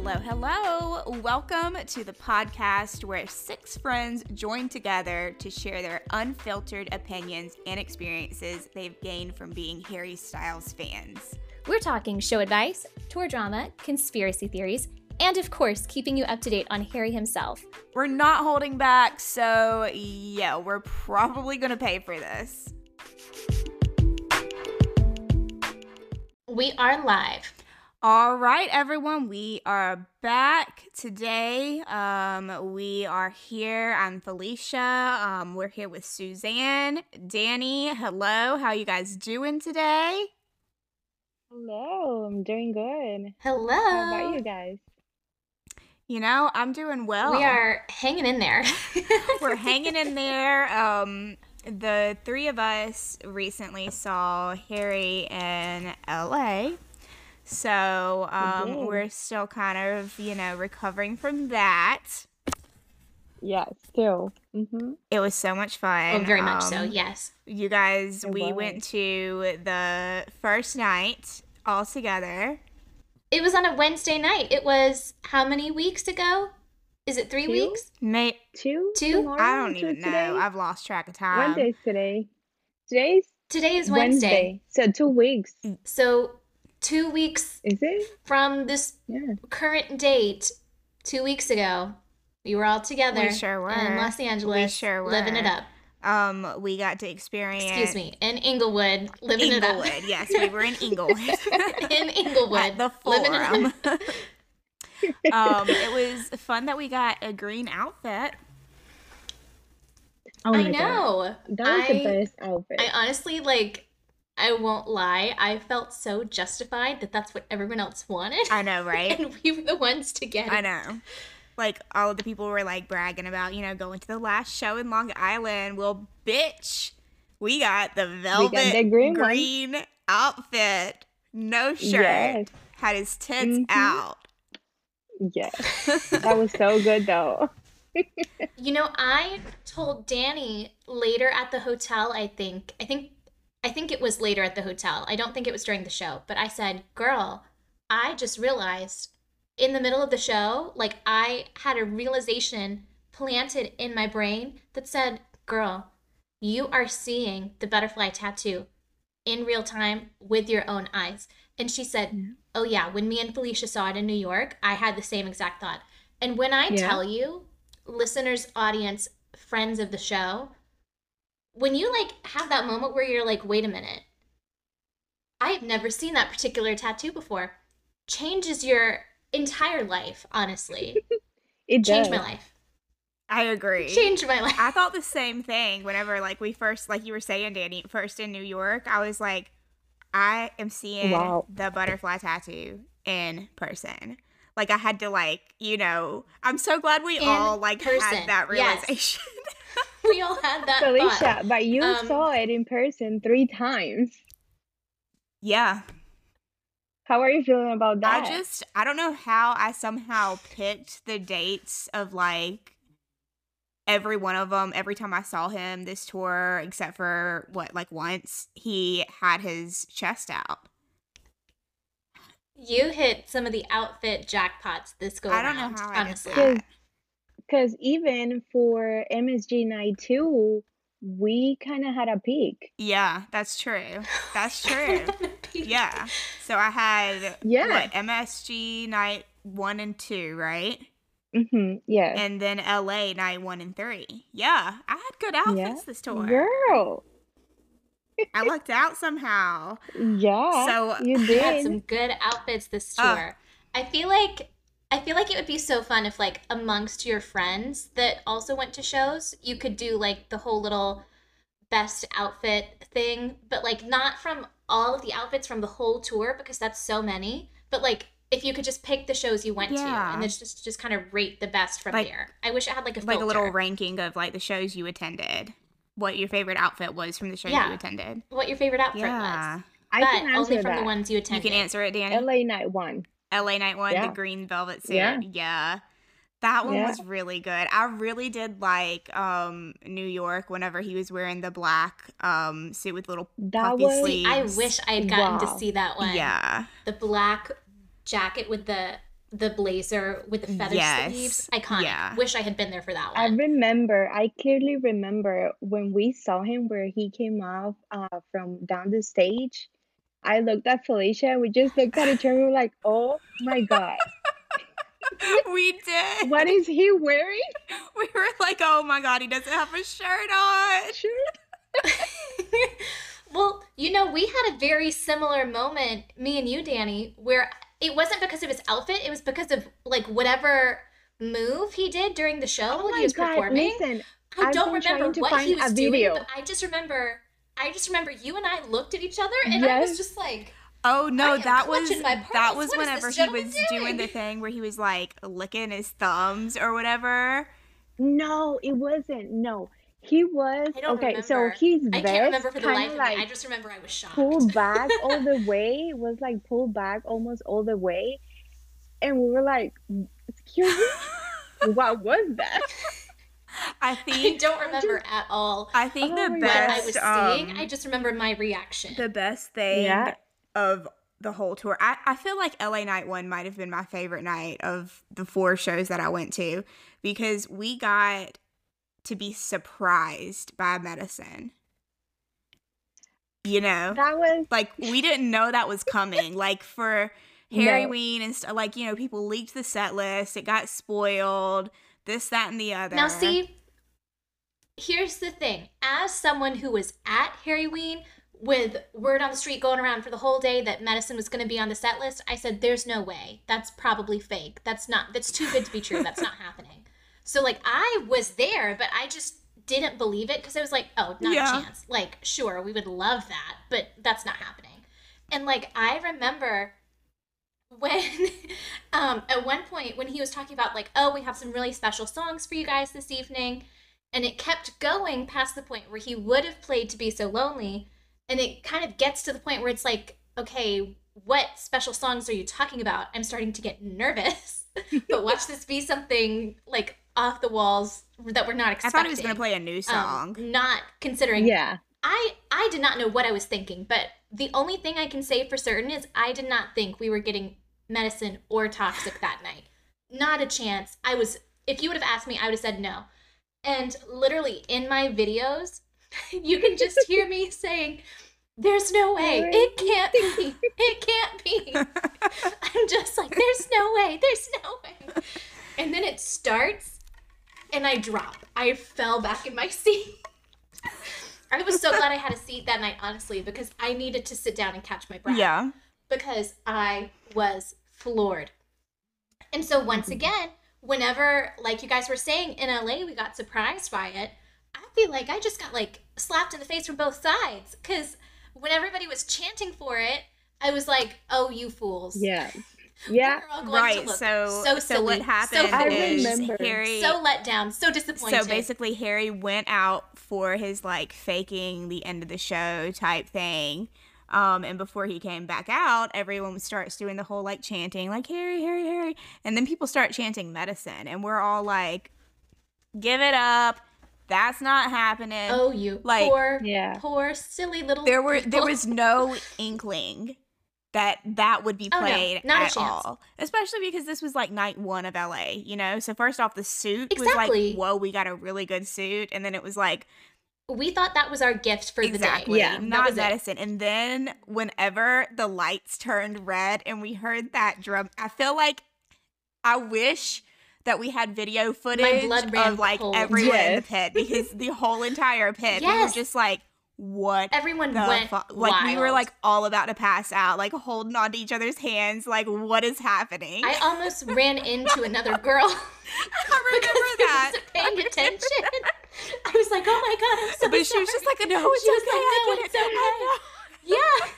Hello, hello. Welcome to the podcast where six friends join together to share their unfiltered opinions and experiences they've gained from being Harry Styles fans. We're talking show advice, tour drama, conspiracy theories, and of course, keeping you up to date on Harry himself. We're not holding back, so yeah, we're probably going to pay for this. We are live. All right, everyone, we are back today. Um, we are here. I'm Phylesha. Um, we're here with Suzanne, Dannie. Hello, how you guys doing today? Hello, I'm doing good. Hello. How about you guys? You know, I'm doing well. We are hanging in there. We're hanging in there. Um, the three of us recently saw Harry in LA. So um, did. we're still kind of, you know, recovering from that. Yeah, still. Mm-hmm. It was so much fun. oh, very much so, Um, yes. You guys, It we was. went to the first night all together. It was on a Wednesday night. It was how many weeks ago? Is it three Two? weeks? May Two? Two? tomorrow? I don't Two even know. today? I've lost track of time. Wednesday's today. Today's Today is Wednesday. So two weeks. So two weeks Is it? from this Yeah. current date, two weeks ago, we were all together We sure were. in Los Angeles, sure were. living it up. Um, we got to experience. Excuse me, in Inglewood, living Inglewood. it up. yes, we were in Inglewood. in Inglewood, At the living it forum. up. um, it was fun that we got a green outfit. Oh I my God. know. That was I- the best outfit. I honestly like. I won't lie. I felt so justified that that's what everyone else wanted, I know, right? and we were the ones to get it. I know. Like all of the people were like bragging about, you know, going to the last show in Long Island. Well, bitch, we got the velvet the green green outfit, no shirt, Yes. had his tits Mhm. out. Yes. That was so good though. You know, I told Dannie later at the hotel. I think. I think. I think it was later at the hotel. I don't think it was during the show. But I said, "Girl, I just realized in the middle of the show, like I had a realization planted in my brain that said, "Girl, you are seeing the butterfly tattoo in real time with your own eyes." And she said, Yeah. "Oh yeah, when me and Phylesha saw it in New York, I had the same exact thought." And when I Yeah. tell you, listeners, audience, friends of the show, when you like have that moment where you're like, "Wait a minute. I have never seen that particular tattoo before." Changes your entire life, honestly. It Changed does. my life. I agree. Changed my life. I thought the same thing whenever like we first like you were saying, Dannie, first in New York. I was like, I am seeing Wow. the butterfly tattoo in person. Like I had to like, you know, I'm so glad we In all like person, had that yes. Realization. we all had that Phylesha, thought. but you Um, saw it in person three times. yeah. How are you feeling about that? I just I don't know how I somehow picked the dates of like every one of them every time I saw him this tour except for what like once he had his chest out. You hit some of the outfit jackpots this go I don't know around, how I honestly. Because even for MSG night two, we kind of had a peek. Yeah, that's true. That's true. yeah. So I had Yeah. what MSG night 1 and 2, right? Mm-hmm. yeah. And then LA night 1 and 3. Yeah, I had good outfits Yeah. this tour. Girl. I lucked out somehow. Yeah. So, you You had did. some good outfits this Oh. tour. I feel like I feel like it would be so fun if like amongst your friends that also went to shows, you could do like the whole little best outfit thing, but like not from all of the outfits from the whole tour because that's so many, but like if you could just pick the shows you went to and then just just kind of rate the best from Like- there. I wish I had like a like a little ranking of like the shows you attended. What your favorite outfit was from the shows Yeah. you attended. what your favorite outfit Yeah. was. I but can answer only from that. the ones you attended. You attended. can answer it, Dannie. LA night one. LA Night One, Yeah. the green velvet suit. Yeah. Yeah. That one Yeah. was really good. I really did like um New York whenever he was wearing the black um suit with little That puffy was- sleeves. I wish I had gotten Wow. to see that one. Yeah. the black jacket with the the blazer with the feather Yes. sleeves. Iconic. Yeah. Wish I had been there for that one. I remember, I clearly remember when we saw him where he came off uh, from down the stage. I looked at Phylesha. We just looked at each other. We were like, "Oh my god, we did. what is he wearing?" We were like, oh my god, he doesn't have a shirt on. Sure. well, you know, we had a very similar moment, me and you, Dannie, where it wasn't because of his outfit, it was because of like whatever move he did during the show Oh when he was god! performing. Listen, I I've don't remember what he was doing, but I just remember I just remember you and I looked at each other and I was just like, Oh I no, am that was my that pearls. was What is whenever he was doing doing? the thing where he was like licking his thumbs or whatever. No, it wasn't. No, he was I don't okay. So he's his I can't remember for the kind life of of like me. I just remember I was shocked. pulled back all the way. Was like pulled back almost all the way, and we were like, "Excuse me, what was that?" I think I don't remember at all I think Oh the my what I best was um, seeing. I just remember my reaction. the best thing Yeah. of the whole tour. I, I feel like LA Night One might have been my favorite night of the four shows that I went to because we got to be surprised by medicine. You know? That was like we didn't know that was coming. like for Harry No. Ween and st- like you know people leaked the set list, it got spoiled, this that and the other. Now, see, here's the thing. As someone who was at Harryween with word on the street going around for the whole day that medicine was going to be on the set list, I said, there's no way. That's probably fake. That's not, that's too good to be true. That's not happening. So, like, I was there, but I just didn't believe it because I was like, oh, not Yeah. a chance. Like, sure, we would love that, but that's not happening. And, like, I remember when um at one point when he was talking about like oh we have some really special songs for you guys this evening and it kept going past the point where he would have played to be so lonely and it kind of gets to the point where it's like okay what special songs are you talking about i'm starting to get nervous but watch this be something like off the walls that we're not expecting. I thought he was gonna play a new um, song. not considering yeah. I I did not know what I was thinking, but the only thing I can say for certain is I did not think we were getting medicine or toxic that night. Not a chance. I was if you would have asked me, I would have said no. And literally in my videos, you can just hear me saying, There's no way. It can't be. It can't be. I'm just like, there's no way. There's no way. And then it starts and I drop. I fell back in my seat. I was so glad I had a seat that night, honestly, because I needed to sit down and catch my breath. yeah. Because I was floored. And so, once again, whenever, like you guys were saying, in LA, we got surprised by it, I feel like I just got like slapped in the face from both sides. Because when everybody was chanting for it, I was like, oh, you fools. Yeah. Yeah. All going to Right. look So so so, what happened I is remember. Harry so let down, so disappointed. So basically, Harry went out for his like faking the end of the show type thing. Um, and before he came back out, everyone starts doing the whole like chanting, like Harry, Harry, Harry. And then people start chanting medicine, and we're all like, give it up. That's not happening. oh, you like- poor, Yeah. poor, silly little. there were there was no inkling that that would be Oh, no, played not a at chance. all especially because this was like night one of la you know so first off the suit Exactly. was like whoa we got a really good suit and then it was like we thought that was our gift for exactly the day. Yeah, that not was it. medicine and then whenever the lights turned red and we heard that drum i feel like i wish that we had video footage of like cold. everyone in the pit because the whole entire pit we were just like what Everyone the went fu- like we were like all about to pass out like holding on to each other's hands like what is happening I almost ran into another girl I because remember that I wasn't paying attention. I was like, "Oh my god, I'm so but she was just like no it's She was okay like, I "No, get it's it. okay." I Yeah.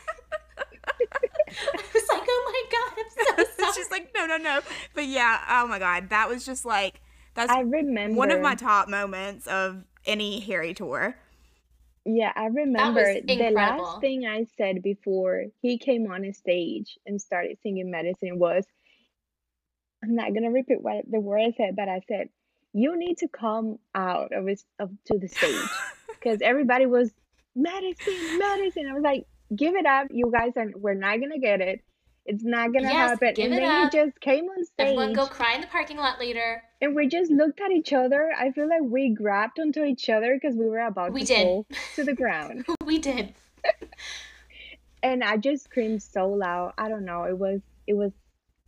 I was like, "Oh my god, I'm so sorry." it's just like no no no but yeah oh my god that was just like that's I remember one of my top moments of any Harry tour Yeah, I remember the last thing I said before he came on a stage and started singing medicine was I'm not gonna repeat what the word I said, but I said, You need to come out of his of to the stage. Because everybody was medicine, medicine. I was like, give it up, you guys are we're not gonna get it. It's not gonna Yes, happen. give And it then up. he just came on stage. Everyone go cry in the parking lot later. and we just looked at each other. I feel like we grabbed onto each other because we were about We to did. fall to the ground. we did. And I just screamed so loud. I don't know. It was it was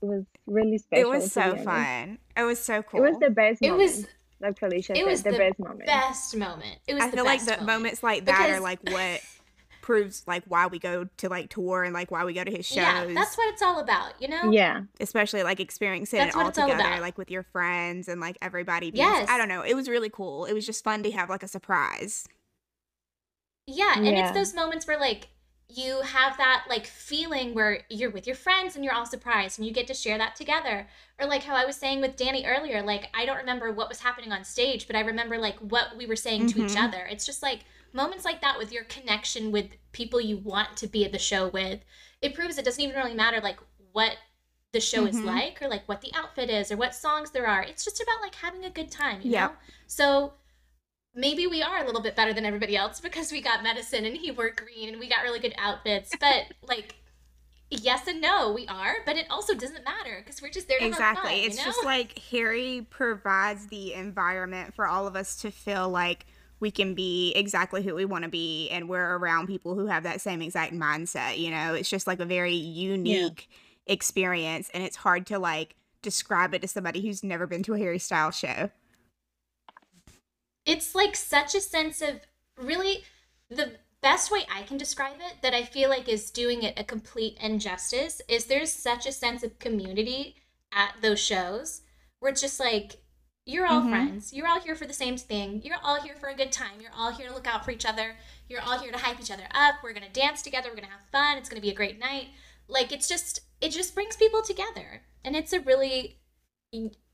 it was really special. It was so fun. It was so cool. It was the best It moment. was like Phylesha it said, was the, the best moment. best moment. It was I the feel like the moment. moments like that are like what proves like why we go to like tour and like why we go to his shows. Yeah, that's what it's all about, you know? Yeah. especially like experiencing That's it what all it's all together, about. like with your friends and like everybody. Being, Yes. I don't know. It was really cool. It was just fun to have like a surprise. Yeah, and Yeah. it's those moments where like you have that like feeling where you're with your friends and you're all surprised and you get to share that together. Or like how I was saying with Dannie earlier, like I don't remember what was happening on stage, but I remember like what we were saying to each Mhm. other. It's just like moments like that with your connection with people you want to be at the show with. It proves it doesn't even really matter like what the show is Mhm. like or like what the outfit is or what songs there are. It's just about like having a good time, you Yep. know? So maybe we are a little bit better than everybody else because we got medicine and he wore green and we got really good outfits. But like, yes and no, we are. But it also doesn't matter because we're just there to Exactly. have fun. it's you know? just like Harry provides the environment for all of us to feel like we can be exactly who we want to be and we're around people who have that same exact mindset, you know? It's just like a very unique experience and it's hard to like describe it to somebody who's never been to a Harry Styles show. it's like such a sense of really the best way I can describe it that I feel like is doing it a complete injustice is there's such a sense of community at those shows where it's just like you're all Mhm. friends. You're all here for the same thing. You're all here for a good time. You're all here to look out for each other. You're all here to hype each other up. We're going to dance together. We're going to have fun. It's going to be a great night. Like it's just it just brings people together. And it's a really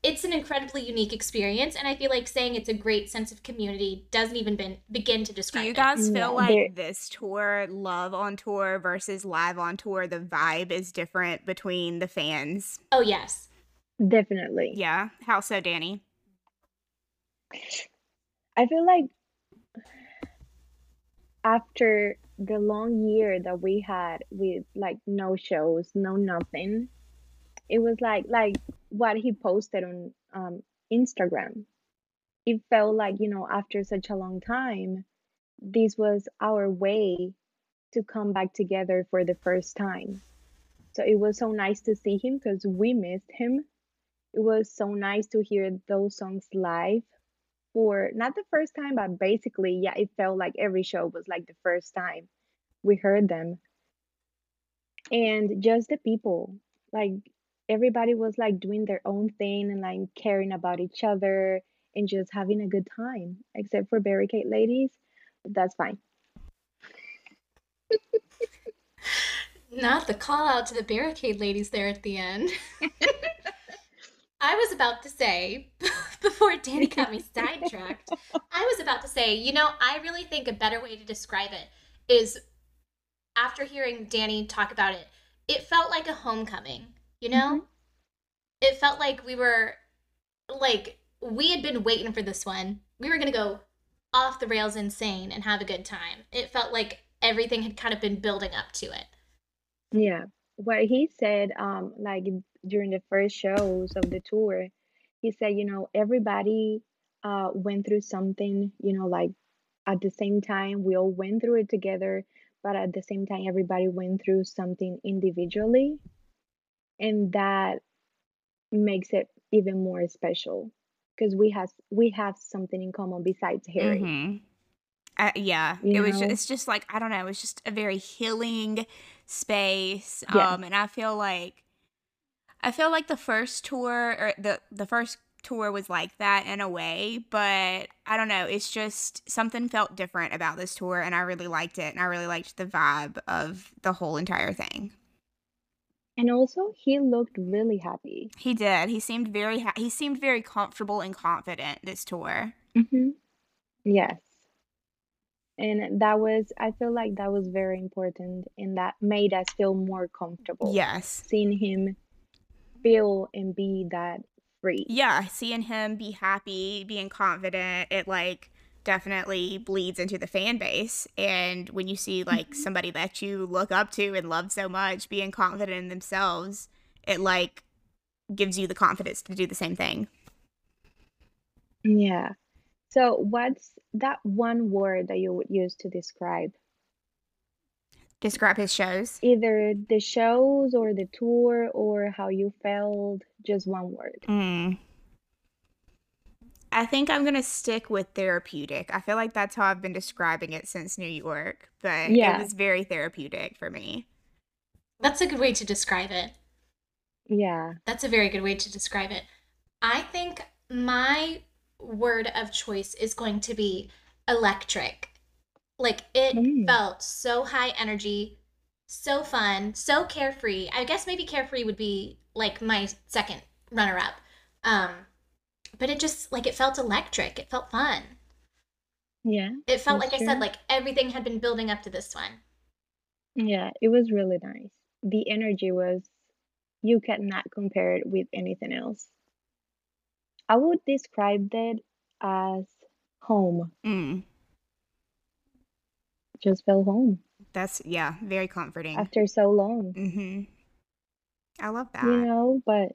it's an incredibly unique experience and i feel like saying it's a great sense of community doesn't even been, begin to Do describe you it guys feel like this tour, love on tour versus live on tour, the vibe is different between the fans? oh yes Definitely. Yeah. How so, Dannie? I feel like after the long year that we had with like no shows, no nothing, it was like like what he posted on um Instagram. It felt like, you know, after such a long time, this was our way to come back together for the first time. So it was so nice to see him because we missed him. It was so nice to hear those songs live for not the first time, but basically, yeah, it felt like every show was like the first time we heard them. And just the people, like everybody was like doing their own thing and like caring about each other and just having a good time, except for barricade ladies. That's fine. not the call out to the barricade ladies there at the end i was about to say before dannie got me sidetracked i was about to say you know i really think a better way to describe it is after hearing dannie talk about it it felt like a homecoming you know? Mm-hmm. It felt like we were like we had been waiting for this one. We were going to go off the rails insane and have a good time. It felt like everything had kind of been building up to it. Yeah. What he said, um, like during the first shows of the tour, he said, you know, everybody uh went through something, you know, like at the same time, we all went through it together, but at the same time, everybody went through something individually, and that makes it even more special because we have we have something in common besides Harry. Mhm. Uh, yeah, You it was. Just, it's just like I don't know. It was just a very healing space. Yes. Um, and I feel like, I feel like the first tour or the the first tour was like that in a way, but I don't know. It's just something felt different about this tour, and I really liked it, and I really liked the vibe of the whole entire thing. And also, he looked really happy. He did. He seemed very. Ha- he seemed very comfortable and confident this tour. Mm-hmm. Yes. And that was, I feel like that was very important and that made us feel more comfortable. Yes. Seeing him feel and be that free. yeah, seeing him be happy, being confident, it like definitely bleeds into the fan base. And when you see like Mm-hmm. somebody that you look up to and love so much being confident in themselves, it like gives you the confidence to do the same thing. Yeah. So what's that one word that you would use to describe Describe his shows. either the shows or the tour or how you felt? Just one word. Mm. I think I'm gonna stick with therapeutic. I feel like that's how I've been describing it since New York, but Yeah. it was very therapeutic for me. That's a good way to describe it. Yeah. That's a very good way to describe it. I think my word of choice is going to be electric. Like it Mm. felt so high energy, so fun, so carefree. I guess maybe carefree would be like my second runner up. Um but it just like it felt electric. It felt fun. Yeah. It felt like I said like everything had been building up to this one. Yeah. It was really nice. The energy was, you cannot compare it with anything else. I would describe that as home. Mm. Just felt home That's yeah, very comforting. after so long, hmm I love that. you know, but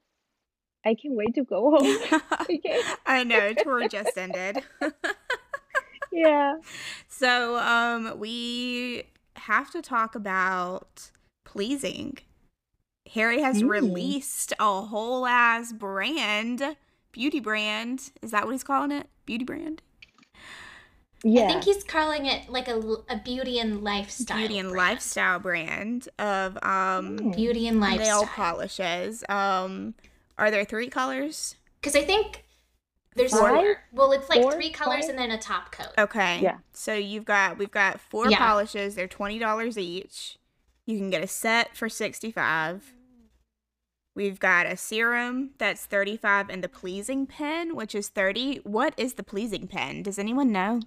I can't wait to go home. I know, tour just ended. Yeah. so, um, we have to talk about pleasing. Harry has Mm. released a whole ass brand, beauty brand. Is that what he's calling it? Beauty brand? Yeah. I think he's calling it like a, a beauty and lifestyle. beauty and brand. lifestyle brand of um Mm. Beauty and lifestyle nail lifestyle. polishes. Um, are there three colors? Because I think there's Five? four. Well, it's like Four? three colors Five? and then a top coat. Okay. Yeah. So you've got we've got four Yeah. polishes. They're twenty dollars each. You can get a set for sixty five. We've got a serum that's thirty five, and the pleasing pen, which is thirty. What is the pleasing pen? Does anyone know?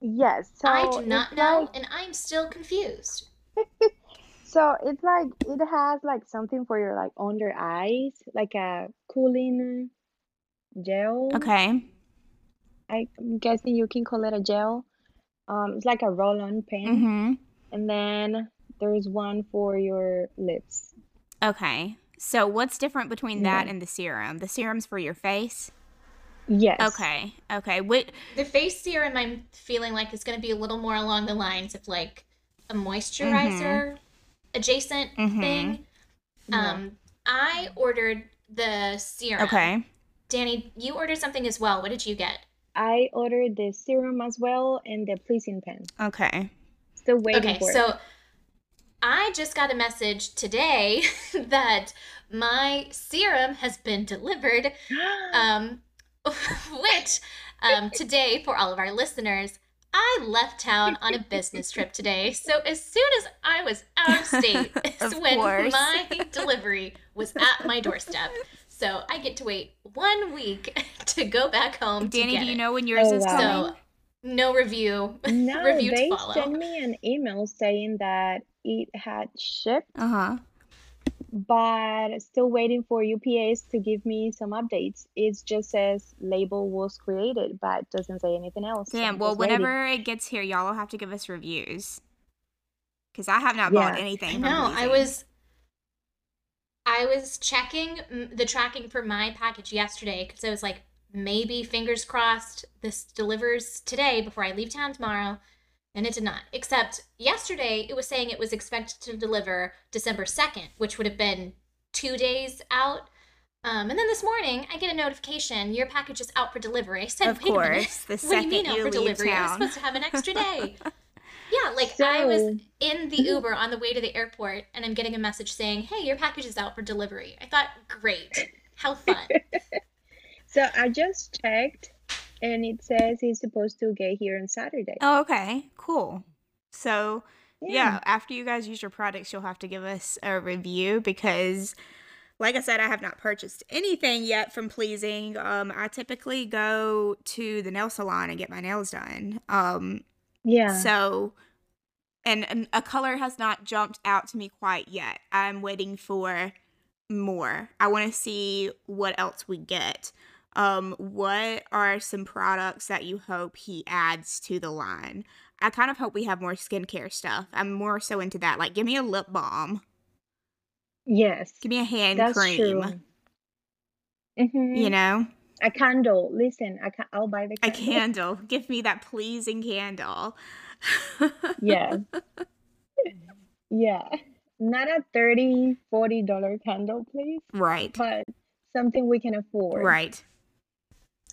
Yes. So I do not know, like- and I'm still confused. so it's like it has like something for your like under eyes, like a cooling gel. Okay. I'm guessing you can call it a gel. Um, it's like a roll-on pen, Mm-hmm. and then there's one for your lips. Okay. So what's different between that Yeah. and the serum? The serum's for your face. Yes. Okay. Okay. What? The face serum, I'm feeling like is going to be a little more along the lines of like a moisturizer adjacent Mhm. thing. Yeah. Um, I ordered the serum. Okay. Dannie, you ordered something as well. What did you get? I ordered the serum as well and the pleasing pen. Okay. Still waiting Okay, for it. so I just got a message today that my serum has been delivered. Um, which um, today, for all of our listeners, I left town on a business trip today. So as soon as I was out of state, is Of when course. my delivery was at my doorstep. So I get to wait one week to go back home. to Dannie, get do you it. know when yours Oh, is wow. coming? So no review. No, review to they follow. sent me an email saying that it had shipped, Uh huh. but still waiting for UPS to give me some updates. It just says label was created, but doesn't say anything else. so Damn. I'm Well, just waiting. whenever it gets here, y'all will have to give us reviews. Because I have not bought anything. I know. I was I was checking the tracking for my package yesterday because I was like, maybe fingers crossed this delivers today before I leave town tomorrow. And it did not. Except yesterday it was saying it was expected to deliver December 2nd, which would have been two days out. Um, and then this morning I get a notification, your package is out for delivery. I said, Of wait a minute. course, the what do you second mean out you for leave delivery? I was supposed to have an extra day. Yeah, like I was in the Uber on the way to the airport and I'm getting a message saying, "Hey, your package is out for delivery." I thought, "Great. How fun." So I just checked, and it says he's supposed to get here on Saturday. Oh, okay. Cool. So, yeah, after you guys use your products, you'll have to give us a review because, like I said, I have not purchased anything yet from Pleasing. Um, I typically go to the nail salon and get my nails done. Um, Yeah. So, and, and a color has not jumped out to me quite yet. I'm waiting for more. I want to see what else we get. Um, what are some products that you hope he adds to the line? I kind of hope we have more skincare stuff. I'm more so into that. Like, give me a lip balm. Yes, Give me a hand that's cream. true. hmm You know, A candle. Listen, I can I'll buy the a candle. candle. Give me that pleasing candle. Yeah, yeah. Not a 30 40 dollar candle, please, right. but something we can afford. Right.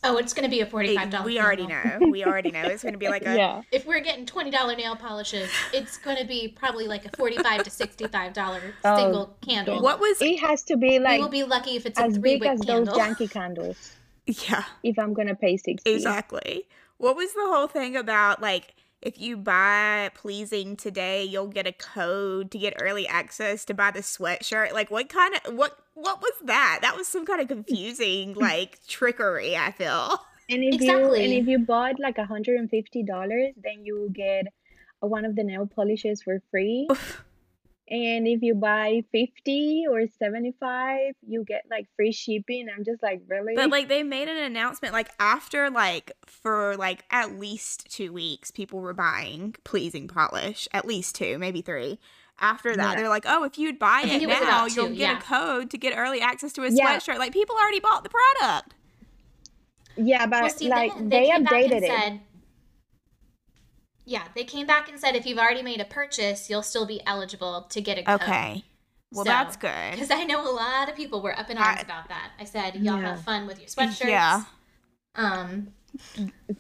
Oh, it's going to be a $45 we already know. We already know. It's going to be like a Yeah. If we're getting $20 nail polishes, it's going to be probably like a 45 to $65 Oh, single candle. what was It has to be like. We'll be lucky if it's a as three big wick as those candle. janky candles. yeah. If I'm gonna pay 60. Exactly. What was the whole thing about like if you buy pleasing today, you'll get a code to get early access to buy the sweatshirt? Like what kind of what what was that? That was some kind of confusing like trickery, I feel. And if you and if you bought like $150, then you will get uh, one of the nail polishes for free. And if you buy 50 or 75, you get like free shipping. I'm just like, really? But like they made an announcement like after like for like at least 2 weeks people were buying pleasing polish, at least 2, maybe 3. After that, Yeah. they're like, "Oh, if you'd buy it it now, about you'll get yeah. a code to get early access to a Yeah. sweatshirt." Like people already bought the product. Yeah, but Well, see, like then they came back updated it. said, yeah, they came back and said if you've already made a purchase, you'll still be eligible to get a code. Okay. Well, So, that's good. Because I know a lot of people were up in arms I- about that. I said, y'all Yeah. have fun with your sweatshirts. Yeah. Um,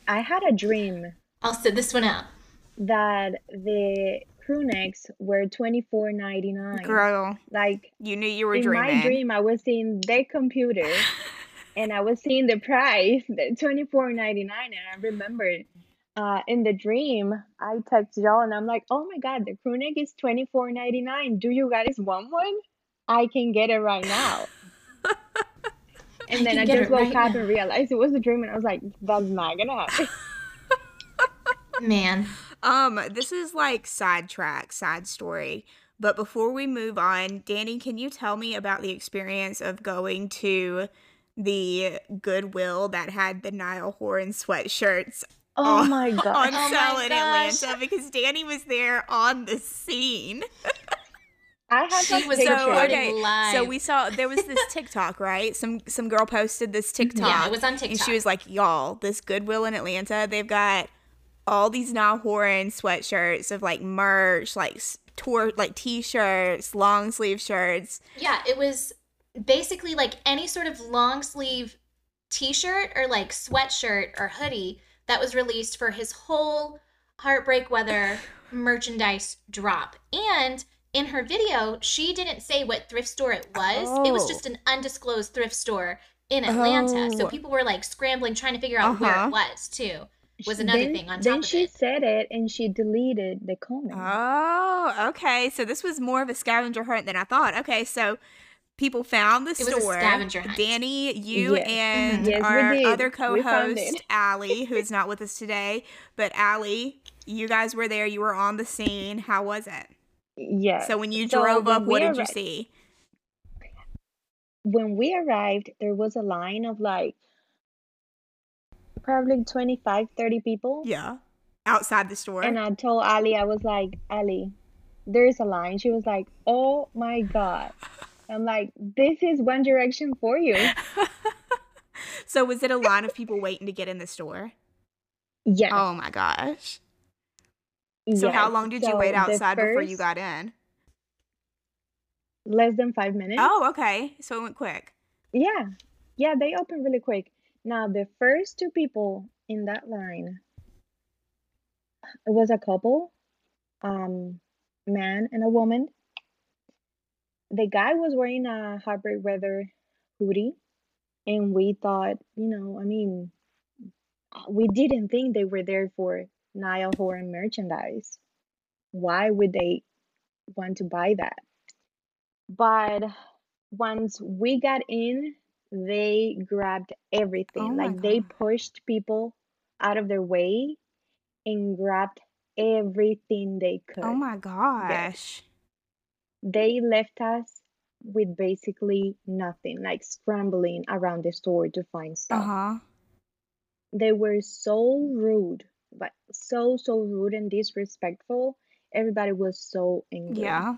I had a dream I'll sit this one out. that the crew necks were $24.99. Girl, Like you knew you were in dreaming. my dream, I was seeing their computer and I was seeing the price, twenty four ninety nine, And I remembered uh, in the dream, I text y'all and I'm like, oh my God, the crew neck is $24.99. Do you guys want one? I can get it right now. And then can I just woke right up now. and realized it was a dream, and I was like, "That's not gonna happen." Man. Um, this is like sidetrack, side story. But before we move on, Dannie, can you tell me about the experience of going to the Goodwill that had the Niall Horan sweatshirts Oh on, my god! on Oh sale in gosh. Atlanta because Dannie was there on the scene. I have She a was picture. So recording okay, so we saw there was this TikTok, right? Some some girl posted this TikTok. Yeah, it was on TikTok, And she was like, "Y'all, this Goodwill in Atlanta, they've got all these Niall Horan sweatshirts of like merch, like tour, like t-shirts, long sleeve shirts. Yeah, it was basically like any sort of long sleeve t shirt or like sweatshirt or hoodie that was released for his whole Heartbreak Weather merchandise drop. And in her video, she didn't say what thrift store it was. It was Oh. just an undisclosed thrift store in Atlanta. So Oh. people were like scrambling trying to figure out where Uh-huh. it was too. Was another then, thing on Then top of she it. said it, and she deleted the comment. Oh, okay. So this was more of a scavenger hunt than I thought. Okay, so people found the It was a store. scavenger hunt. Dannie, you Yes. Mm-hmm. and Yes, we our other co-host it. Allie, who is not with us today, but Allie, you guys were there. You were on the scene. How was it? yeah. So when you So drove when up, we what did you see? when we arrived, there was a line of like probably 25, 30 people. Yeah, outside the store. And I told Ali, I was like, Ali, there's a line. She was like, oh my God. I'm like, this is One Direction for you. so was it a line of people waiting to get in the store? Yes. Oh my gosh. So how long did you wait outside before you got in? Less than five minutes. Oh, okay. So it went quick. Yeah. Yeah, they opened really quick. Now, the first two people in that line, it was a couple, um, man and a woman. The guy was wearing a Heartbreak Weather hoodie, and we thought, you know, I mean, we didn't think they were there for Niall Horan merchandise. Why would they want to buy that? But once we got in, they grabbed everything. Oh like they pushed people out of their way and grabbed everything they oh could. Oh my gosh. They left us with basically nothing, like scrambling around the store to find stuff. huh. They were so rude, but so, so rude and disrespectful. Everybody was so angry. Yeah.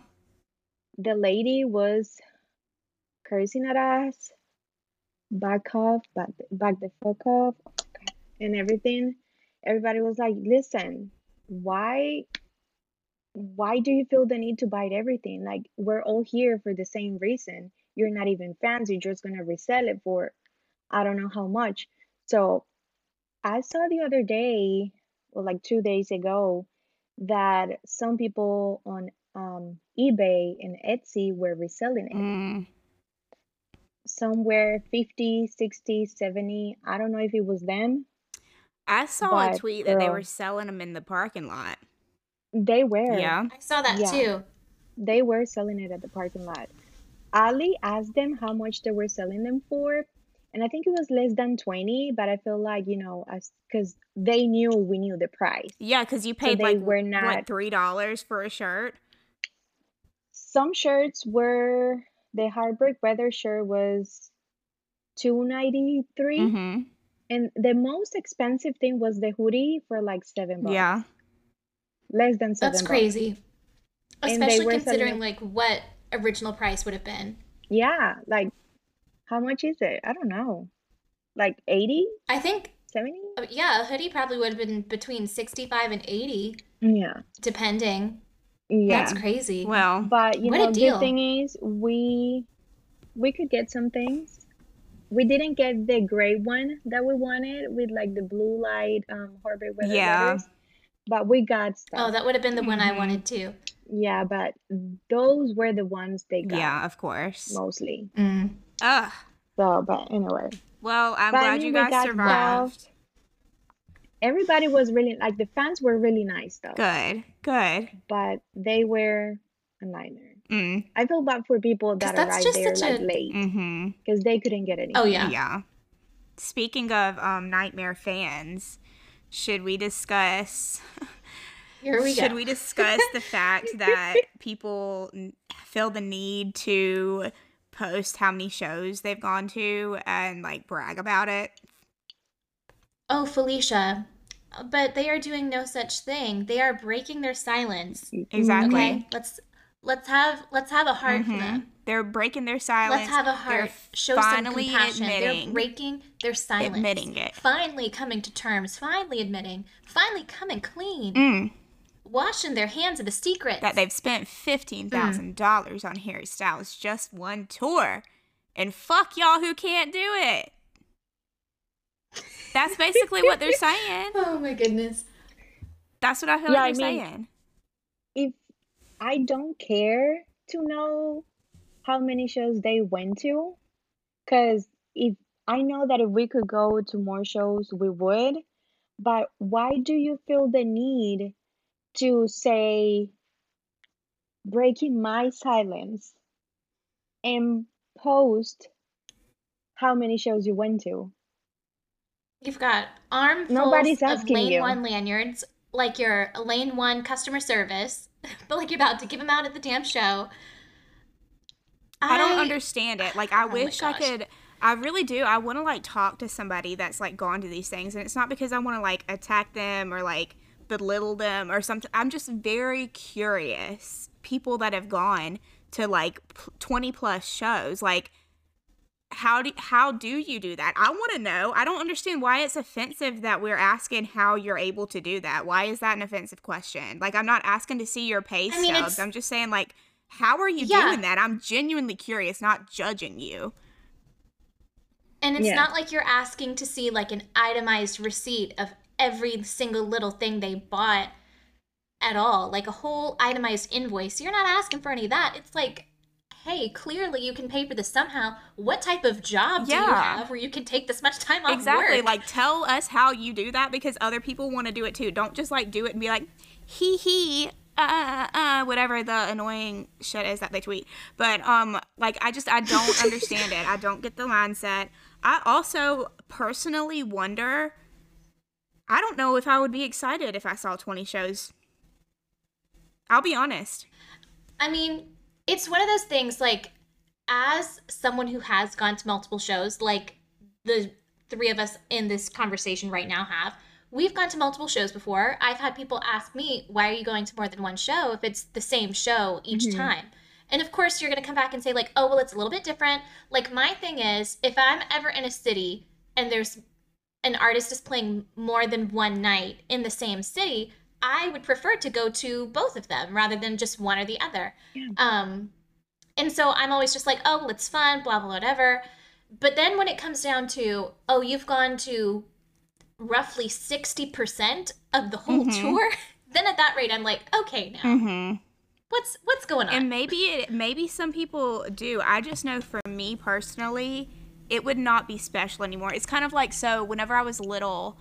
The lady was cursing at us, back off, back, back the fuck off, and everything. Everybody was like, listen, why why do you feel the need to bite everything? Like we're all here for the same reason. You're not even fans, you're just gonna resell it for I don't know how much. So I saw the other day, or like two days ago, that some people on um, eBay and Etsy were reselling it. Mm. Somewhere 50, 60, 70. I don't know if it was them. I saw a tweet that they were selling them in the parking lot. They were. Yeah. I saw that Yeah, too. they were selling it at the parking lot. Ali asked them how much they were selling them for, and I think it was less than 20, but I feel like, you know, as because they knew we knew the price. Yeah, because you paid they like were what not three dollars for a shirt. some shirts were the heartbreak weather shirt was 293 Mm-hmm. and the most expensive thing was the hoodie for like seven bucks Yeah. Less than That's seven bucks crazy. and Especially considering like what original price would have been. yeah like how much is it i don't know like 80 I think 70 uh, yeah, a hoodie probably would have been between 65 and 80 yeah depending. yeah That's crazy. Well, but you What know good deal. thing is we we could get some things we didn't get the gray one that we wanted with like the blue light um heartbreak weather yeah. letters but we got Oh, that would have been the one I Mm-hmm. wanted too. Yeah, but those were the ones they got Yeah, of course. mostly. Mm. Ugh. So, but anyway, Well, I'm but glad you mean, we guys got stuff. survived. Everybody was really like the fans were really nice though, Good. Good. but they were a nightmare. Mm. I feel bad for people Because that that's arrived just there such like a. late Mm-hmm. because they couldn't get anything. Oh, yeah. Yeah. Speaking of um nightmare fans, should we discuss Here we should go. we discuss the fact that people feel the need to post how many shows they've gone to and like brag about it? Oh, Phylesha. But they are doing no such thing. They are breaking their silence. Exactly. Okay? Let's let's have let's have a heart for Mhm. them. They're breaking their silence. Let's have a They're heart. Show some finally compassion. They're admitting breaking their silence. admitting it. Finally coming to terms. Finally admitting. Finally coming clean. Mm, Washing their hands of the secret. that they've spent fifteen thousand dollars on Harry Styles just one tour, and fuck y'all who can't do it. That's basically what they're saying. Oh my goodness. That's what I feel Yeah, like they're mean- saying. If I don't care to know how many shows they went to, because if I know that if we could go to more shows, we would. But why do you feel the need to say breaking my silence and post how many shows you went to? You've got armfuls Nobody's of lane you. one lanyards, like your lane one customer service, but like you're about to give them out at the damn show. I don't understand it. Like, I Oh wish I could. I really do. I want to like talk to somebody that's like gone to these things, and it's not because I want to like attack them or like belittle them or something. I'm just very curious. People that have gone to like 20 plus shows, like how do how do you do that? I want to know. I don't understand why it's offensive that we're asking how you're able to do that. Why is that an offensive question? Like I'm not asking to see your pay I mean, stubs. I'm just saying like how are you Yeah. doing that? I'm genuinely curious, not judging you. And it's Yeah. not like you're asking to see like an itemized receipt of every single little thing they bought at all, like a whole itemized invoice. You're not asking for any of that. It's like, hey, clearly you can pay for this somehow. What type of job do you have where you can take this much time off Exactly. work? Like tell us how you do that because other people want to do it too. Don't just like do it and be like hee hee uh uh whatever the annoying shit is that they tweet. But um like I just I don't understand it. I don't get the mindset. I also personally wonder I don't know if I would be excited if I saw 20 shows. I'll be honest. I mean, it's one of those things like as someone who has gone to multiple shows, like the three of us in this conversation right now have, we've gone to multiple shows before. I've had people ask me, why are you going to more than one show if it's the same show each Mhm. time? And of course, you're going to come back and say, like, oh, well, it's a little bit different. Like, my thing is, if I'm ever in a city and there's an artist is playing more than one night in the same city, I would prefer to go to both of them rather than just one or the other. Yeah. Um, and so I'm always just like, oh, well, it's fun, blah, blah, whatever. But then when it comes down to, oh, you've gone to roughly 60% of the whole Mhm. tour, then at that rate, I'm like, okay, now Mm-hmm. what's what's going on? And maybe it, maybe some people do. I just know for me personally, it would not be special anymore. It's kind of like so whenever I was little,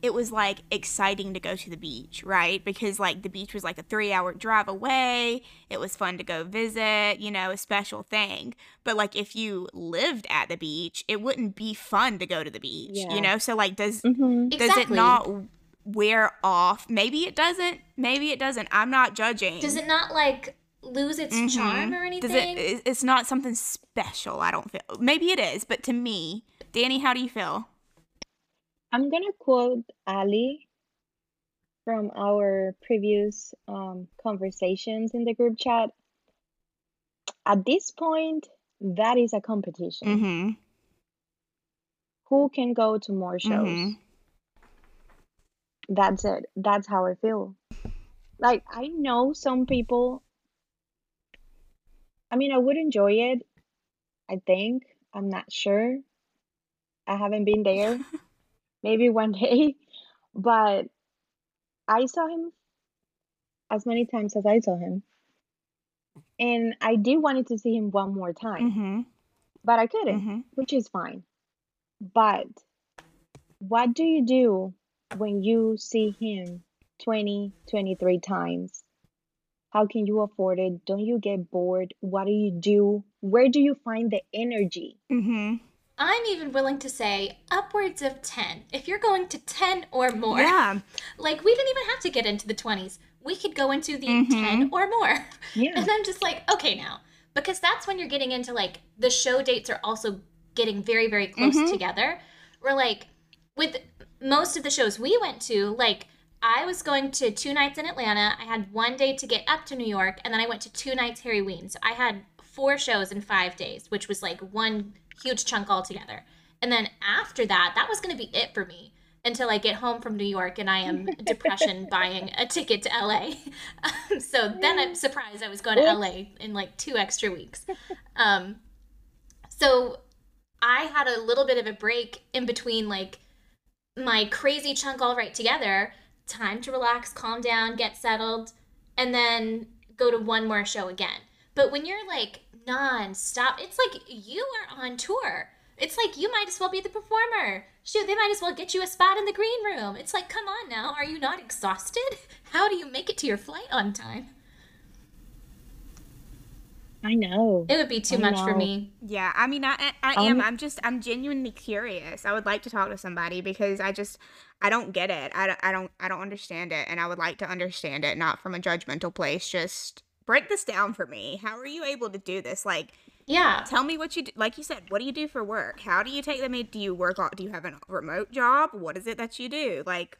it was like exciting to go to the beach, right? Because like the beach was like a 3-hour drive away. It was fun to go visit, you know, a special thing. But like if you lived at the beach, it wouldn't be fun to go to the beach, Yeah. you know? So like does Mm-hmm. does it not wear off? Maybe it doesn't. Maybe it doesn't. I'm not judging. Does it not like lose its Mhm. charm or anything? Does it? it- It's not something special. I don't feel. Maybe it is, but to me, Dannie, how do you feel? I'm gonna quote Ali from our previous um, conversations in the group chat. At this point, that is a competition. Mm-hmm. Who can go to more shows? Mhm. That's it. That's how I feel. Like, I know some people, I mean, I would enjoy it. I think. I'm not sure. I haven't been there. Maybe one day. But I saw him as many times as I saw him. And I did wanted to see him one more time, Mm-hmm. but I couldn't, Mm-hmm. which is fine. But what do you do when you see him 20, 23 times? How can you afford it? Don't you get bored? What do you do? Where do you find the energy? Mm-hmm. I'm even willing to say upwards of 10. If you're going to 10 or more, Yeah. like we didn't even have to get into the 20s. We could go into the Mhm. 10 or more. Yeah. And I'm just like, okay, now. Because that's when you're getting into like the show dates are also getting very, very close Mhm. together. We're like, with most of the shows we went to, like, I was going to two nights in Atlanta. I had one day to get up to New York, and then I went to two nights Harryween. So I had four shows in five days, which was like one huge chunk altogether. And then after that, that was going to be it for me until I get home from New York and I am depression buying a ticket to LA. Um, so then I'm surprised I was going to LA in like two extra weeks. Um, so I had a little bit of a break in between like my crazy chunk all right together, time to relax, calm down, get settled, and then go to one more show again. But when you're like non-stop, it's like you are on tour. It's like you might as well be the performer. Shoot, they might as well get you a spot in the green room. It's like, come on now, are you not exhausted? How do you make it to your flight on time? I know. It would be too I much for me. Yeah. I mean, I I I am. Um, I'm just. I'm genuinely curious. I would like to talk to somebody because I just. I don't get it. I. I don't. I don't understand it, and I would like to understand it, not from a judgmental place. Just break this down for me. How are you able to do this? Like, Yeah. Tell me what you do. Like you said, what do you do for work? How do you take them? in? Do you work? on Do you have a remote job? What is it that you do? Like,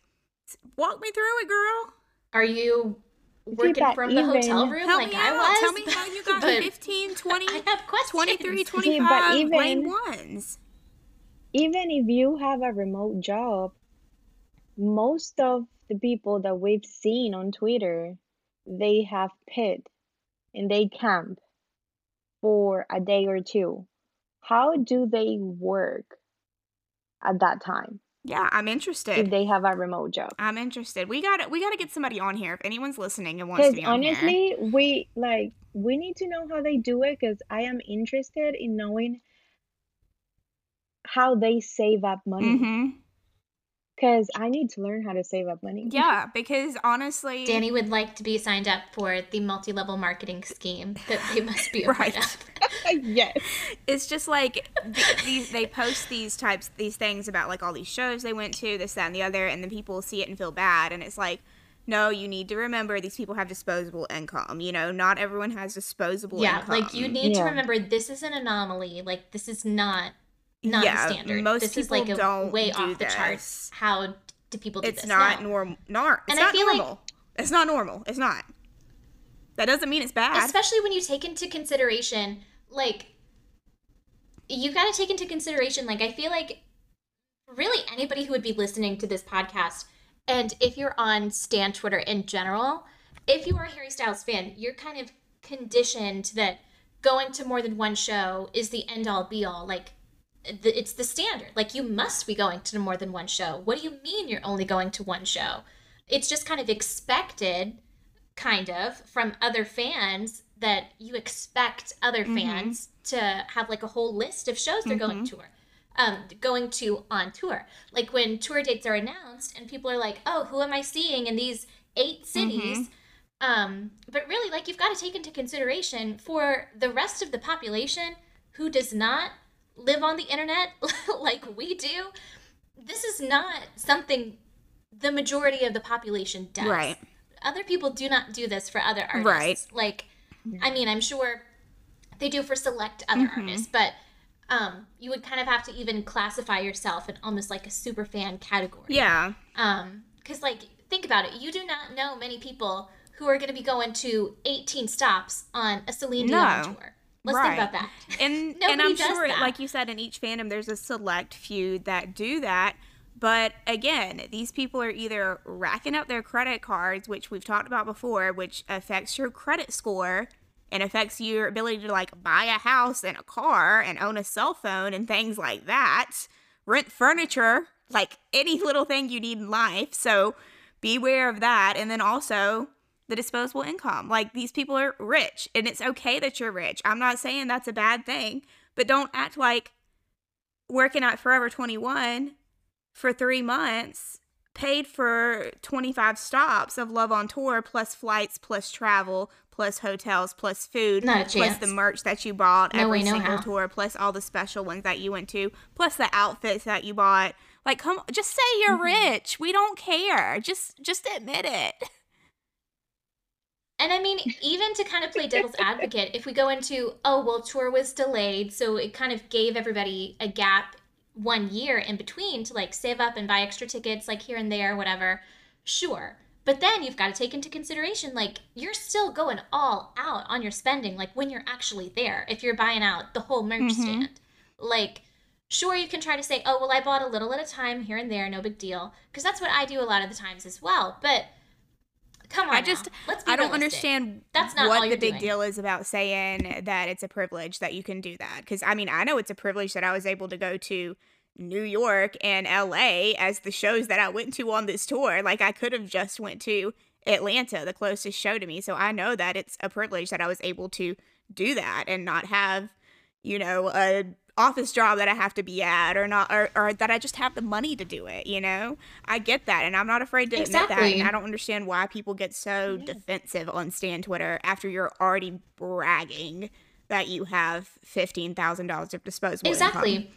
walk me through it, girl. Are you working but from the even- hotel room Help like me I out. was? Tell me how you got But 15, 20, I have questions. 23, but 25 lane even- ones. even if you have a remote job, most of the people that we've seen on Twitter, they have pit and they camp for a day or two. How do they work at that time Yeah, I'm interested. if they have a remote job? I'm interested. We got to We got to get somebody on here if anyone's listening and wants to be on here. honestly, we like we need to know how they do it because I am interested in knowing how they save up money. hmm Because I need to learn how to save up money. Yeah, because honestly, Dannie would like to be signed up for the multi-level marketing scheme that they must be a part Right. of. yes. it's just like th- these they post these types these things about like all these shows they went to this that and the other and then people see it and feel bad and it's like no, you need to remember these people have disposable income. You know, not everyone has disposable yeah, income. like you need to remember this is an anomaly. Like this is not not Yeah, the standard. most this is like people a don't way off the charts. this. How do people do it's this? not No. normal. Nor- it's And I not feel like- normal. it's not normal. It's not. That doesn't mean it's bad. especially when you take into consideration like you got to take into consideration like i feel like really anybody who would be listening to this podcast and if you're on stan twitter in general if you are a harry styles fan you're kind of conditioned that going to more than one show is the end all be all like it's the standard like you must be going to more than one show what do you mean you're only going to one show it's just kind of expected kind of from other fans that you expect other Mm-hmm. fans to have like a whole list of shows they're going Mm-hmm. tour um going to on tour like when tour dates are announced and people are like oh who am i seeing in these eight cities Mm-hmm. um but really like you've got to take into consideration for the rest of the population who does not live on the internet like we do this is not something the majority of the population does Right. other people do not do this for other artists. Right. Like, I mean, I'm sure they do for select other Mm-hmm. artists, but um, you would kind of have to even classify yourself in almost like a super fan category. yeah. Um, because like, think about it. You do not know many people who are going to be going to 18 stops on a Celine Dion No. tour. Let's Right. think about that. And and I'm sure, that. like you said, in each fandom, there's a select few that do that. But again, these people are either racking up their credit cards, which we've talked about before, which affects your credit score and affects your ability to like buy a house and a car and own a cell phone and things like that. Rent furniture, like any little thing you need in life. So beware of that. And then also the disposable income. Like these people are rich and it's okay that you're rich. I'm not saying that's a bad thing, but don't act like working at Forever 21 for three months paid for 25 stops of Love on Tour plus flights plus travel plus hotels plus food plus the merch that you bought No every single how. tour plus all the special ones that you went to plus the outfits that you bought like come just say you're Mm-hmm. rich we don't care just just admit it And I mean, even to kind of play devil's advocate, if we go into, oh, well, tour was delayed, so it kind of gave everybody a gap one year in between to like save up and buy extra tickets, like here and there, whatever. Sure. But then you've got to take into consideration, like, you're still going all out on your spending, like when you're actually there, if you're buying out the whole merch Mhm. stand. Like, sure, you can try to say, oh, well, I bought a little at a time here and there, no big deal. Because that's what I do a lot of the times as well. But come on. I just now. Let's be I don't realistic. understand That's not what the big doing. deal is about saying that it's a privilege that you can do that. Because I mean, I know it's a privilege that I was able to go to New York and LA as the shows that I went to on this tour. Like I could have just went to Atlanta, the closest show to me. So I know that it's a privilege that I was able to do that and not have, you know, a office job that I have to be at or not or, or that I just have the money to do it, you know? I get that and I'm not afraid to admit that. And I don't understand why people get so defensive on Stan Twitter after you're already bragging that you have fifteen thousand dollars of disposable Exactly. income.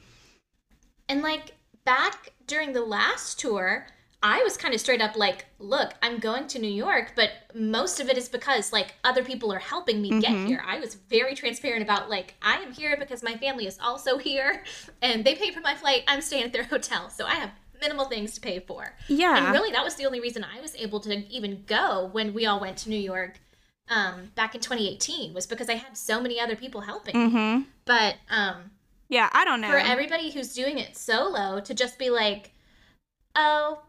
And like back during the last tour, I was kind of straight up like, look, I'm going to New York, but most of it is because like other people are helping me get here. I was very transparent about like, I am here because my family is also here and they paid for my flight. I'm staying at their hotel. So I have minimal things to pay for. Yeah. And really, that was the only reason I was able to even go when we all went to New York um, back in 2018 was because I had so many other people helping. Mm-hmm. But um, Yeah, I don't know. for everybody who's doing it solo to just be like, oh,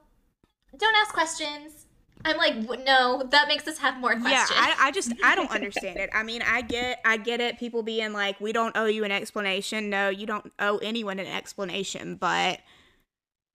don't ask questions. I'm like, no, that makes us have more yeah, questions. I, I just I don't understand it. I mean, I get I get it. People being like, we don't owe you an explanation. No, you don't owe anyone an explanation. But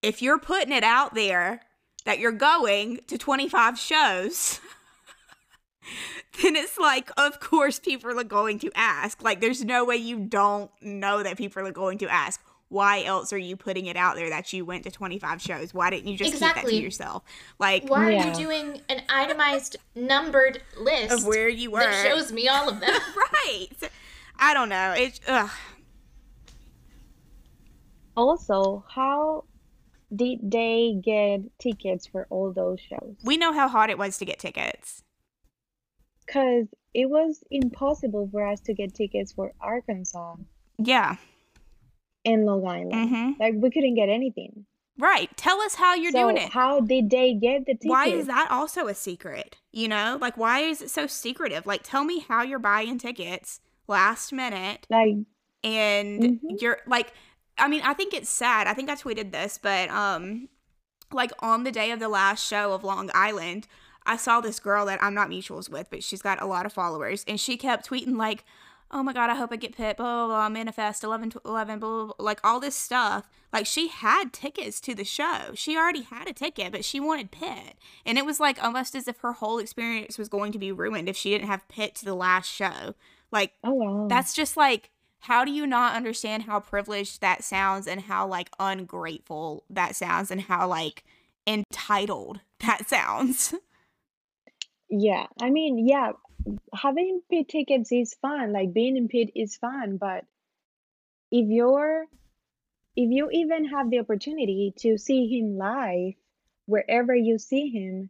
if you're putting it out there that you're going to 25 shows, then it's like, of course, people are going to ask. Like, there's no way you don't know that people are going to ask. Why else are you putting it out there that you went to 25 shows? Why didn't you just keep that to yourself? Like, Why are you doing an itemized, numbered list of where you were. that shows me all of them? right. I don't know. It's ugh. Also, how did they get tickets for all those shows? We know how hard it was to get tickets. Because it was impossible for us to get tickets for Arkansas Yeah. And Long Island. hmm Like we couldn't get anything. Right. Tell us how you're so doing it. how did they get the tickets? Why is that also a secret? You know, like why is it so secretive? Like, tell me how you're buying tickets last minute Like and Mhm. you're like I mean, I think it's sad. I think I tweeted this, but um like on the day of the last show of Long Island, I saw this girl that I'm not mutuals with, but she's got a lot of followers and she kept tweeting like, "Oh my god, I hope I get pit, blah blah blah, manifest 11 11 blah, blah, blah, like all this stuff." Like she had tickets to the show. She already had a ticket, but she wanted pit. And it was like almost as if her whole experience was going to be ruined if she didn't have pit to the last show. Like oh wow. that's just like how do you not understand how privileged that sounds and how like ungrateful that sounds and how like entitled that sounds Yeah, I mean, yeah, having pit tickets is fun. Like being in pit is fun, but if you're if you even have the opportunity to see him live, wherever you see him,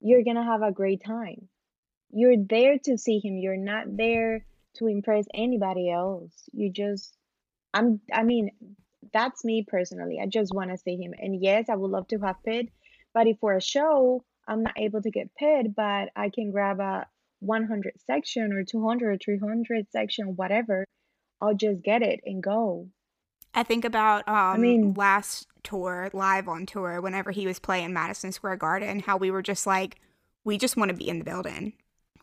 you're gonna have a great time. You're there to see him. You're not there to impress anybody else. You just I'm I mean, that's me personally. I just want to see him. And yes, I would love to have pit, but if for a show I'm not able to get paid, but I can grab a 100 section or 200 or 300 section, whatever, I'll just get it and go. i think about um mean- last tour live on tour whenever he was playing madison square garden how we were just like we just want to be in the building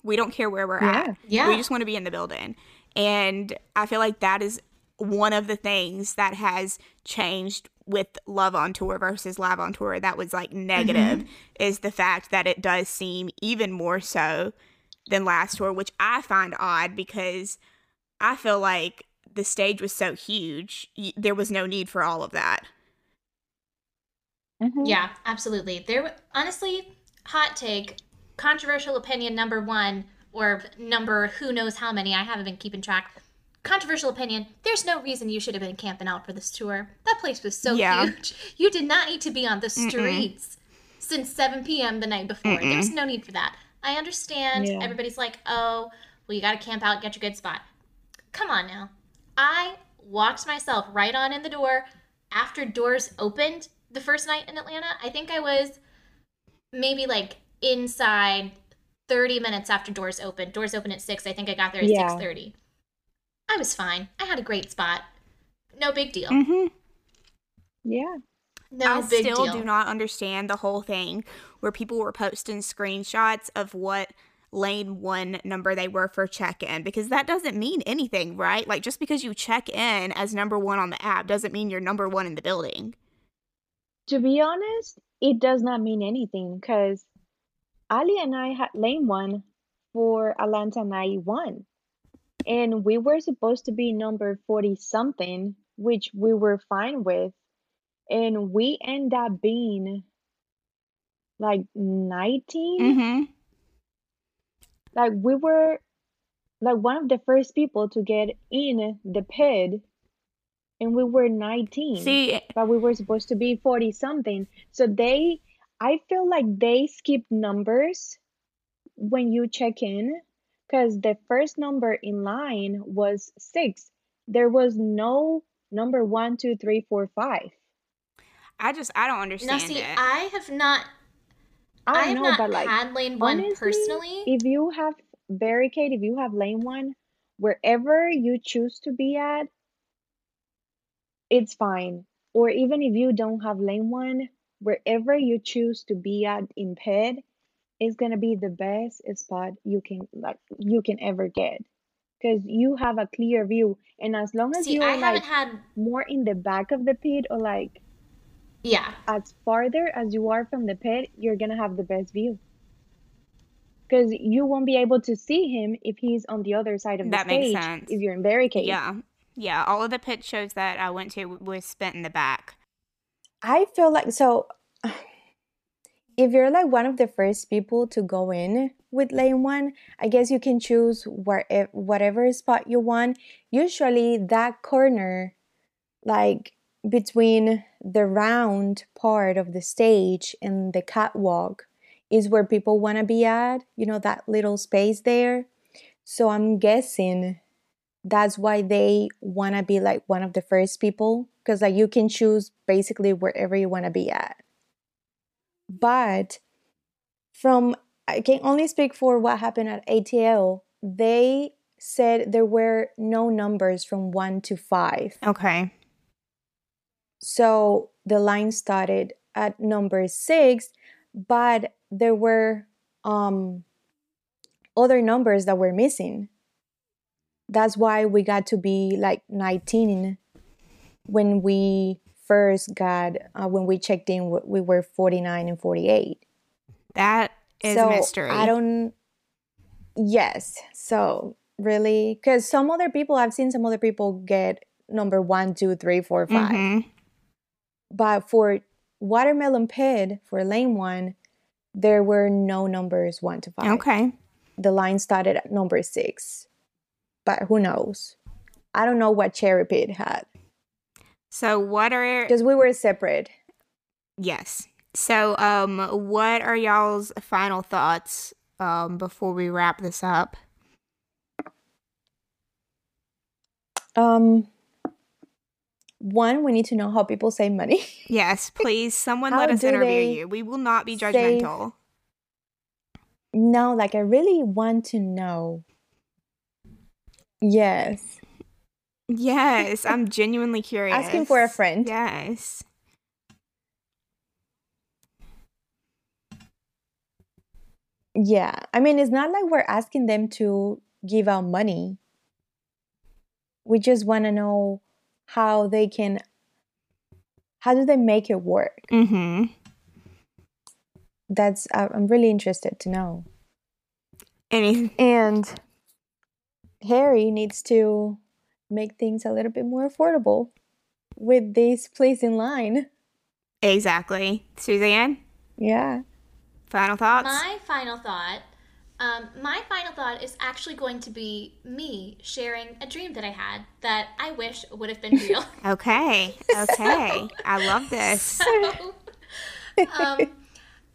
we don't care where we're Yeah. at Yeah. we just want to be in the building and i feel like that is one of the things that has changed with love on tour versus live on tour that was like negative is the fact that it does seem even more so than last tour which i find odd because i feel like the stage was so huge y- there was no need for all of that Mhm. Yeah, absolutely. There, w- honestly, hot take, controversial opinion number one, or number who knows how many. I haven't been keeping track. Controversial opinion. There's no reason you should have been camping out for this tour. That place was so Yeah. huge. You did not need to be on the streets since 7 p.m. the night before. Mm-mm. There's no need for that. I understand. Yeah. Everybody's like, oh, well, you got to camp out, get your good spot. Come on now. I walked myself right on in the door after doors opened the first night in Atlanta. I think I was maybe like inside 30 minutes after doors opened. Doors open at 6. I think I got there at Yeah. 6:30. I was fine. I had a great spot. No big deal. mm-hmm. Yeah. No I big still deal. do not understand the whole thing where people were posting screenshots of what lane one number they were for check in because that doesn't mean anything, right? Like just because you check in as number one on the app doesn't mean you're number one in the building. To be honest, it does not mean anything because Ali and I had lane one for Atlanta 91. And we were supposed to be number 40 something, which we were fine with. And we end up being like 19. Mm-hmm. Like we were like one of the first people to get in the pit, and we were 19. See, but we were supposed to be 40 something. So they, I feel like they skipped numbers when you check in because the first number in line was six. There was no number one, two, three, four, five. I just I don't Now, understand see, it. I have not, I I, have know, not but like had lane one honestly, personally. if you have barricade, if you have lane one, wherever you choose to be at, it's fine. Or even if you don't have lane one, wherever you choose to be at in pit is gonna be the best spot you can like you can ever get. Because you have a clear view. And as long as See, you're I like haven't had, more in the back of the pit or like yeah, as farther as you are from the pit, you're gonna have the best view. Because you won't be able to see him if he's on the other side of the That makes stage sense. if you're in barricade. yeah. Yeah, all of the pit shows that I went to was spent in the back. I feel like so if you're like one of the first people to go in with lane one, I guess you can choose where eh, whatever spot you want. Usually that corner, like between the round part of the stage and the catwalk is where people want to be at, you know, that little space there. So I'm guessing that's why they want to be like one of the first people because like you can choose basically wherever you want to be at. But from I can only speak for what happened at ATL. They said there were no numbers from 1 to 5. Okay. So the line started at number 6, but there were um other numbers that were missing. That's why we got to be like 19 when we first got uh, when we checked in we were 49 and 48 That is so a mystery. i don't yes. So really because some other people i've seen some other people get number one two three four five. Mhm. but for watermelon pit for lane one there were no numbers one to five. Okay. the line started at number six. But who knows? I don't know what cherry pit had So what are because we were separate yes. So um what are y'all's final thoughts um before we wrap this up? um one we need to know how people save money Yes, please someone let us interview you. We will not be save- judgmental. No, like I really want to know. Yes. Yes, I'm genuinely curious. Asking for a friend. Yes. Yeah. I mean, it's not like we're asking them to give out money. We just want to know how they can how do they make it work? Mhm. That's I'm really interested to know. Any And Harry needs to make things a little bit more affordable with this place in line. exactly. Suzanne, Yeah. final thoughts? My final thought, um, my final thought is actually going to be me sharing a dream that I had that I wish would have been real. Okay. Okay. I love this. So, um,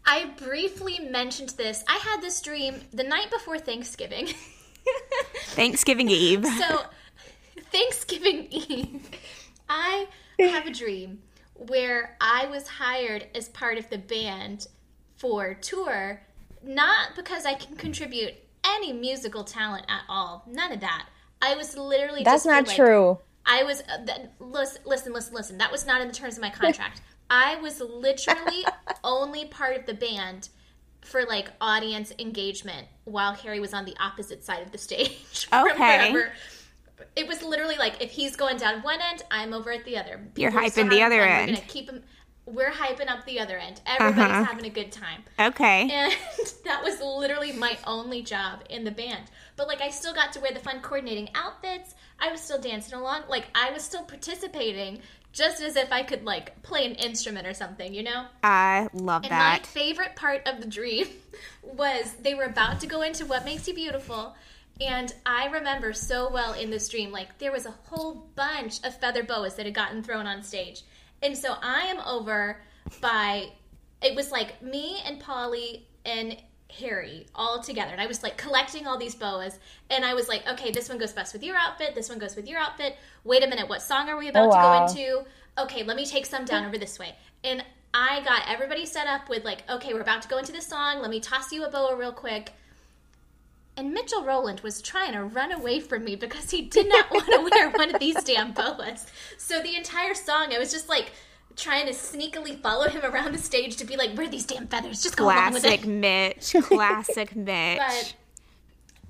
I briefly mentioned this. I had this dream the night before Thanksgiving. Thanksgiving Eve. so, Thanksgiving Eve, I have a dream where I was hired as part of the band for tour, not because I can contribute any musical talent at all. None of that. I was literally That's just not like, true. I was uh, th- listen, listen, listen, listen. That was not in the terms of my contract. I was literally only part of the band for like audience engagement while Harry was on the opposite side of the stage. Okay. wherever- It was literally like if he's going down one end, I'm over at the other. You're People still hyping the other end. We're gonna keep him. We're hyping up the other end. Everybody's Uh-huh. having a good time. Okay. And that was literally my only job in the band. But like I still got to wear the fun coordinating outfits. I was still dancing along. Like I was still participating just as if I could like play an instrument or something, you know? I love And that. my favorite part of the dream was they were about to go into What Makes You Beautiful. And I remember so well in this dream, like there was a whole bunch of feather boas that had gotten thrown on stage. And so I am over by, it was like me and Pauli and Harry all together. And I was like collecting all these boas. And I was like, okay, this one goes best with your outfit. This one goes with your outfit. Wait a minute, what song are we about Oh, wow. to go into? Okay, let me take some down over this way. And I got everybody set up with like, okay, we're about to go into this song. Let me toss you a boa real quick. And Mitchell Rowland was trying to run away from me because he did not want to wear one of these damn boas. So the entire song, I was just like trying to sneakily follow him around the stage to be like, "Where are these damn feathers? Just go along with Classic it." Mitch. Classic Mitch.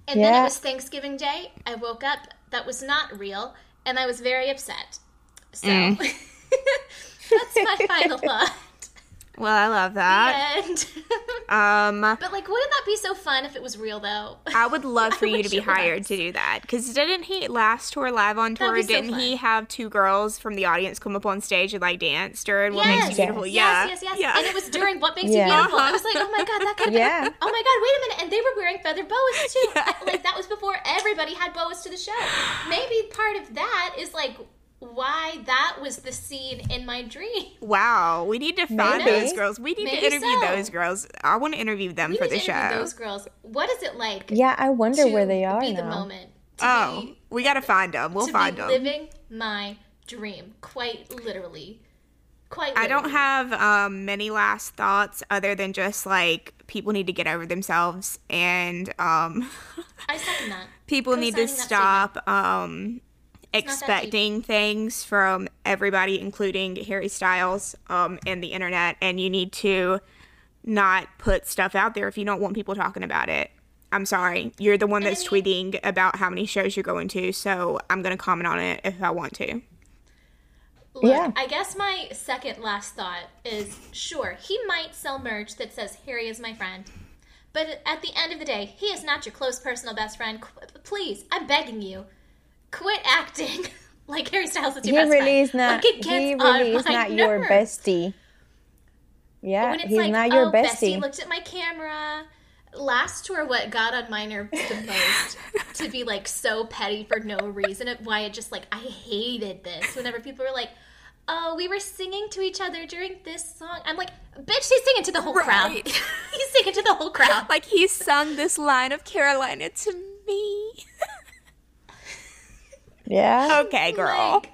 But and then it was Thanksgiving Day. I woke up. That was not real, and I was very upset. So Mm. that's my final thought. Well, I love that. And Um, but like, wouldn't that be so fun if it was real though? I would love for I you to be it was. hired to do that. Because didn't he last tour live on tour? be so didn't he have two girls from the audience come up on stage and like dance during What Makes You Yes. Beautiful? Yes. Yeah. Yes, yes, yes. Yeah. And it was during What Makes Yeah. You Beautiful. I was like, oh my god, that could. Yeah. Oh my god, wait a minute. And they were wearing feather boas too. Yeah. Like that was before everybody had boas to the show. Maybe part of that is like why that was the scene in my dream. Wow, we need to find Maybe. those girls. We need Maybe to interview so. those girls. I want to interview them We for need the to show. Those girls. What is it like? Yeah, I wonder to where they are be the moment. To Oh, be, we got to find them. We'll to find be them. living my dream, quite literally. Quite. I don't have um, many last thoughts other than just like people need to get over themselves and um, I second that. people need to Co-signing that stop um, not that deep. Expecting things from everybody, including Harry Styles um, and the internet. And you need to not put stuff out there if you don't want people talking about it. I'm sorry. You're the one that's mean- tweeting about how many shows you're going to, so I'm going to comment on it if I want to. Look, Yeah. I guess my second last thought is sure, he might sell merch that says Harry is my friend. But at the end of the day, he is not your close personal best friend. Qu- please, I'm begging you, quit acting like Harry Styles is He your best really friend. is not. Like, it gets he on really is my not your bestie. Yeah, When it's he's like, not your oh, bestie. Bestie looked at my camera. Last tour, what got on my nerves the most to be like so petty for no reason. Why it just like I hated this. Whenever people were like, "Oh, we were singing to each other during this song," I'm like, "Bitch, he's singing to the whole crowd. He's singing to the whole crowd." Like he sung this line of Carolina to me. Yeah. okay, girl. Like,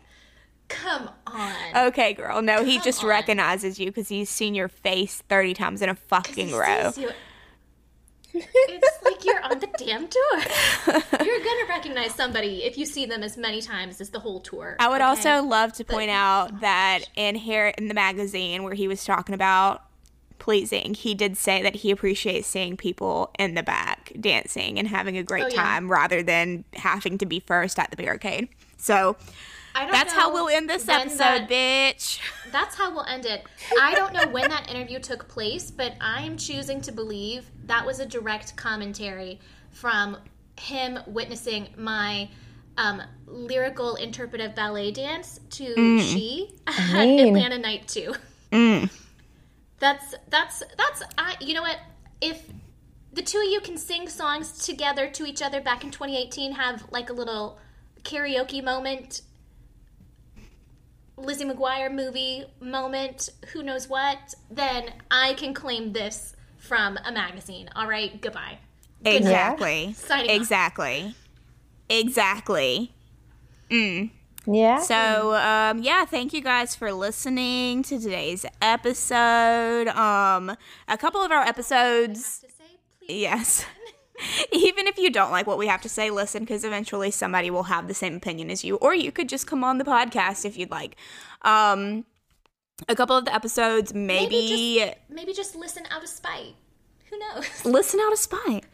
come on. Okay, girl. No, he Come just on. recognizes you because he's seen your face 30 times in a fucking He row. sees you. It's like you're on the damn tour. You're gonna recognize somebody if you see them as many times as the whole tour. I would okay? also love to But- point out oh that in here in the magazine where he was talking about pleasing, he did say that he appreciates seeing people in the back dancing and having a great Oh, yeah. time rather than having to be first at the barricade. So that's how we'll end this episode, that- bitch. That's how we'll end it. I don't know when that interview took place, but I'm choosing to believe that was a direct commentary from him witnessing my um, lyrical interpretive ballet dance to She at mean. Atlanta Night 2. Mm. That's that's that's I you know what? If the two of you can sing songs together to each other back in 2018, have like a little karaoke moment, Lizzie McGuire movie moment, who knows what, then I can claim this from a magazine. All right, goodbye. Good night. Exactly. Signing off. Exactly. Exactly. Mm. Yeah. So, um, yeah, thank you guys for listening to today's episode. Um, a couple of our episodes, To say, please. yes. Even if you don't like what we have to say, listen, because eventually somebody will have the same opinion as you, or you could just come on the podcast if you'd like. Um, a couple of the episodes, maybe, Maybe Maybe just listen out of spite. Who knows? listen out of spite.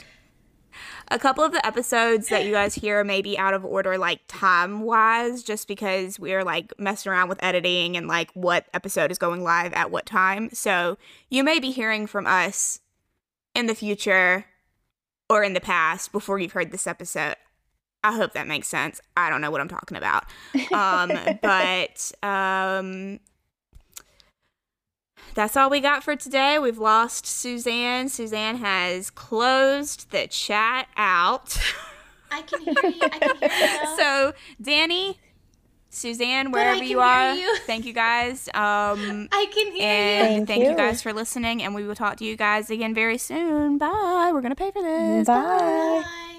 A couple of the episodes that you guys hear may be out of order, like time wise, just because we're like messing around with editing and like what episode is going live at what time. So you may be hearing from us in the future or in the past before you've heard this episode. I hope that makes sense. I don't know what I'm talking about. Um, but um, that's all we got for today. We've lost Suzanne. Suzanne has closed the chat out. I can hear you. I can hear you. so, Dannie, Suzanne, wherever you are, you. thank you guys. Um, I can hear and you. Thank thank you. you. guys for listening. And we will talk to you guys again very soon. Bye. We're gonna pay for this. Bye. Bye.